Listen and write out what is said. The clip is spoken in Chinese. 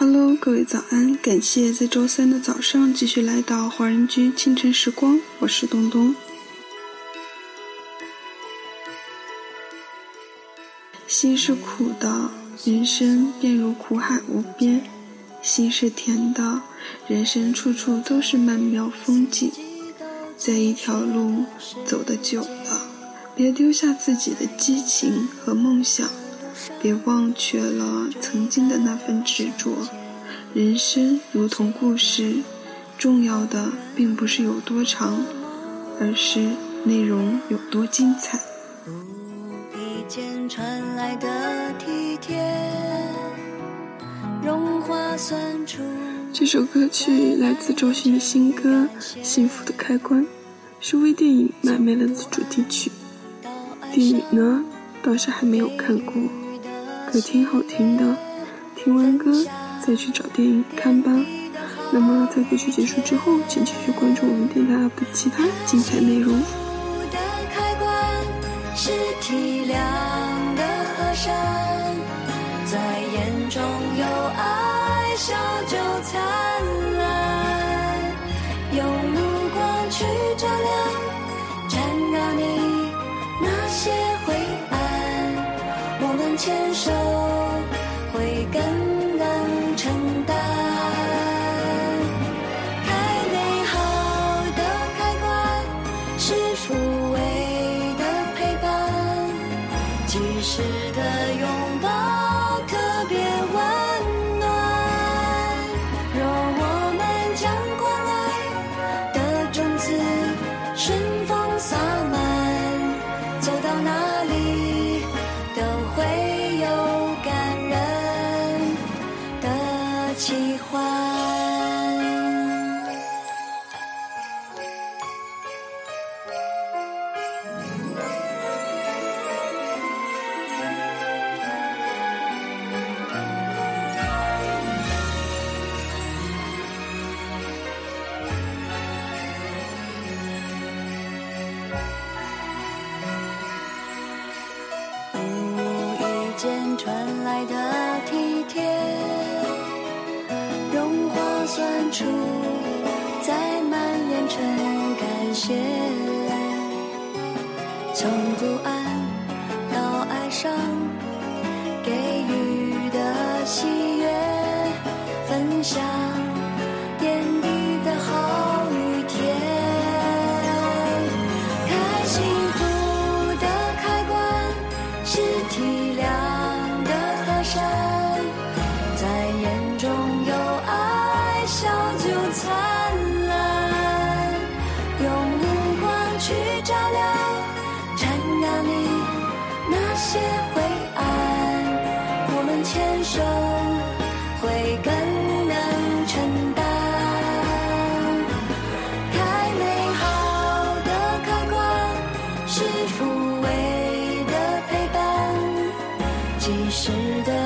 Hello，各位早安！感谢在周三的早上继续来到华人居清晨时光，我是东东。心是苦的，人生便如苦海无边；心是甜的，人生处处都是曼妙风景。在一条路走得久了，别丢下自己的激情和梦想。别忘却了曾经的那份执着。人生如同故事，重要的并不是有多长，而是内容有多精彩。无意间传来的体贴，融化酸楚。这首歌曲来自周迅的新歌《幸福的开关》，是微电影《买卖了》的主题曲。电影呢，倒是还没有看过。歌挺好听的，听完歌再去找电影看吧。那么在歌曲结束之后，请继续关注我们电台 UP 的其他精彩内容。牵手。及时的拥抱。无意间传来的体贴，融化酸楚，再蔓延成感谢。从不安到爱上，给予的喜悦，分享。些灰暗，我们牵手会更能承担。太美好的开关，是抚慰的陪伴，即使的。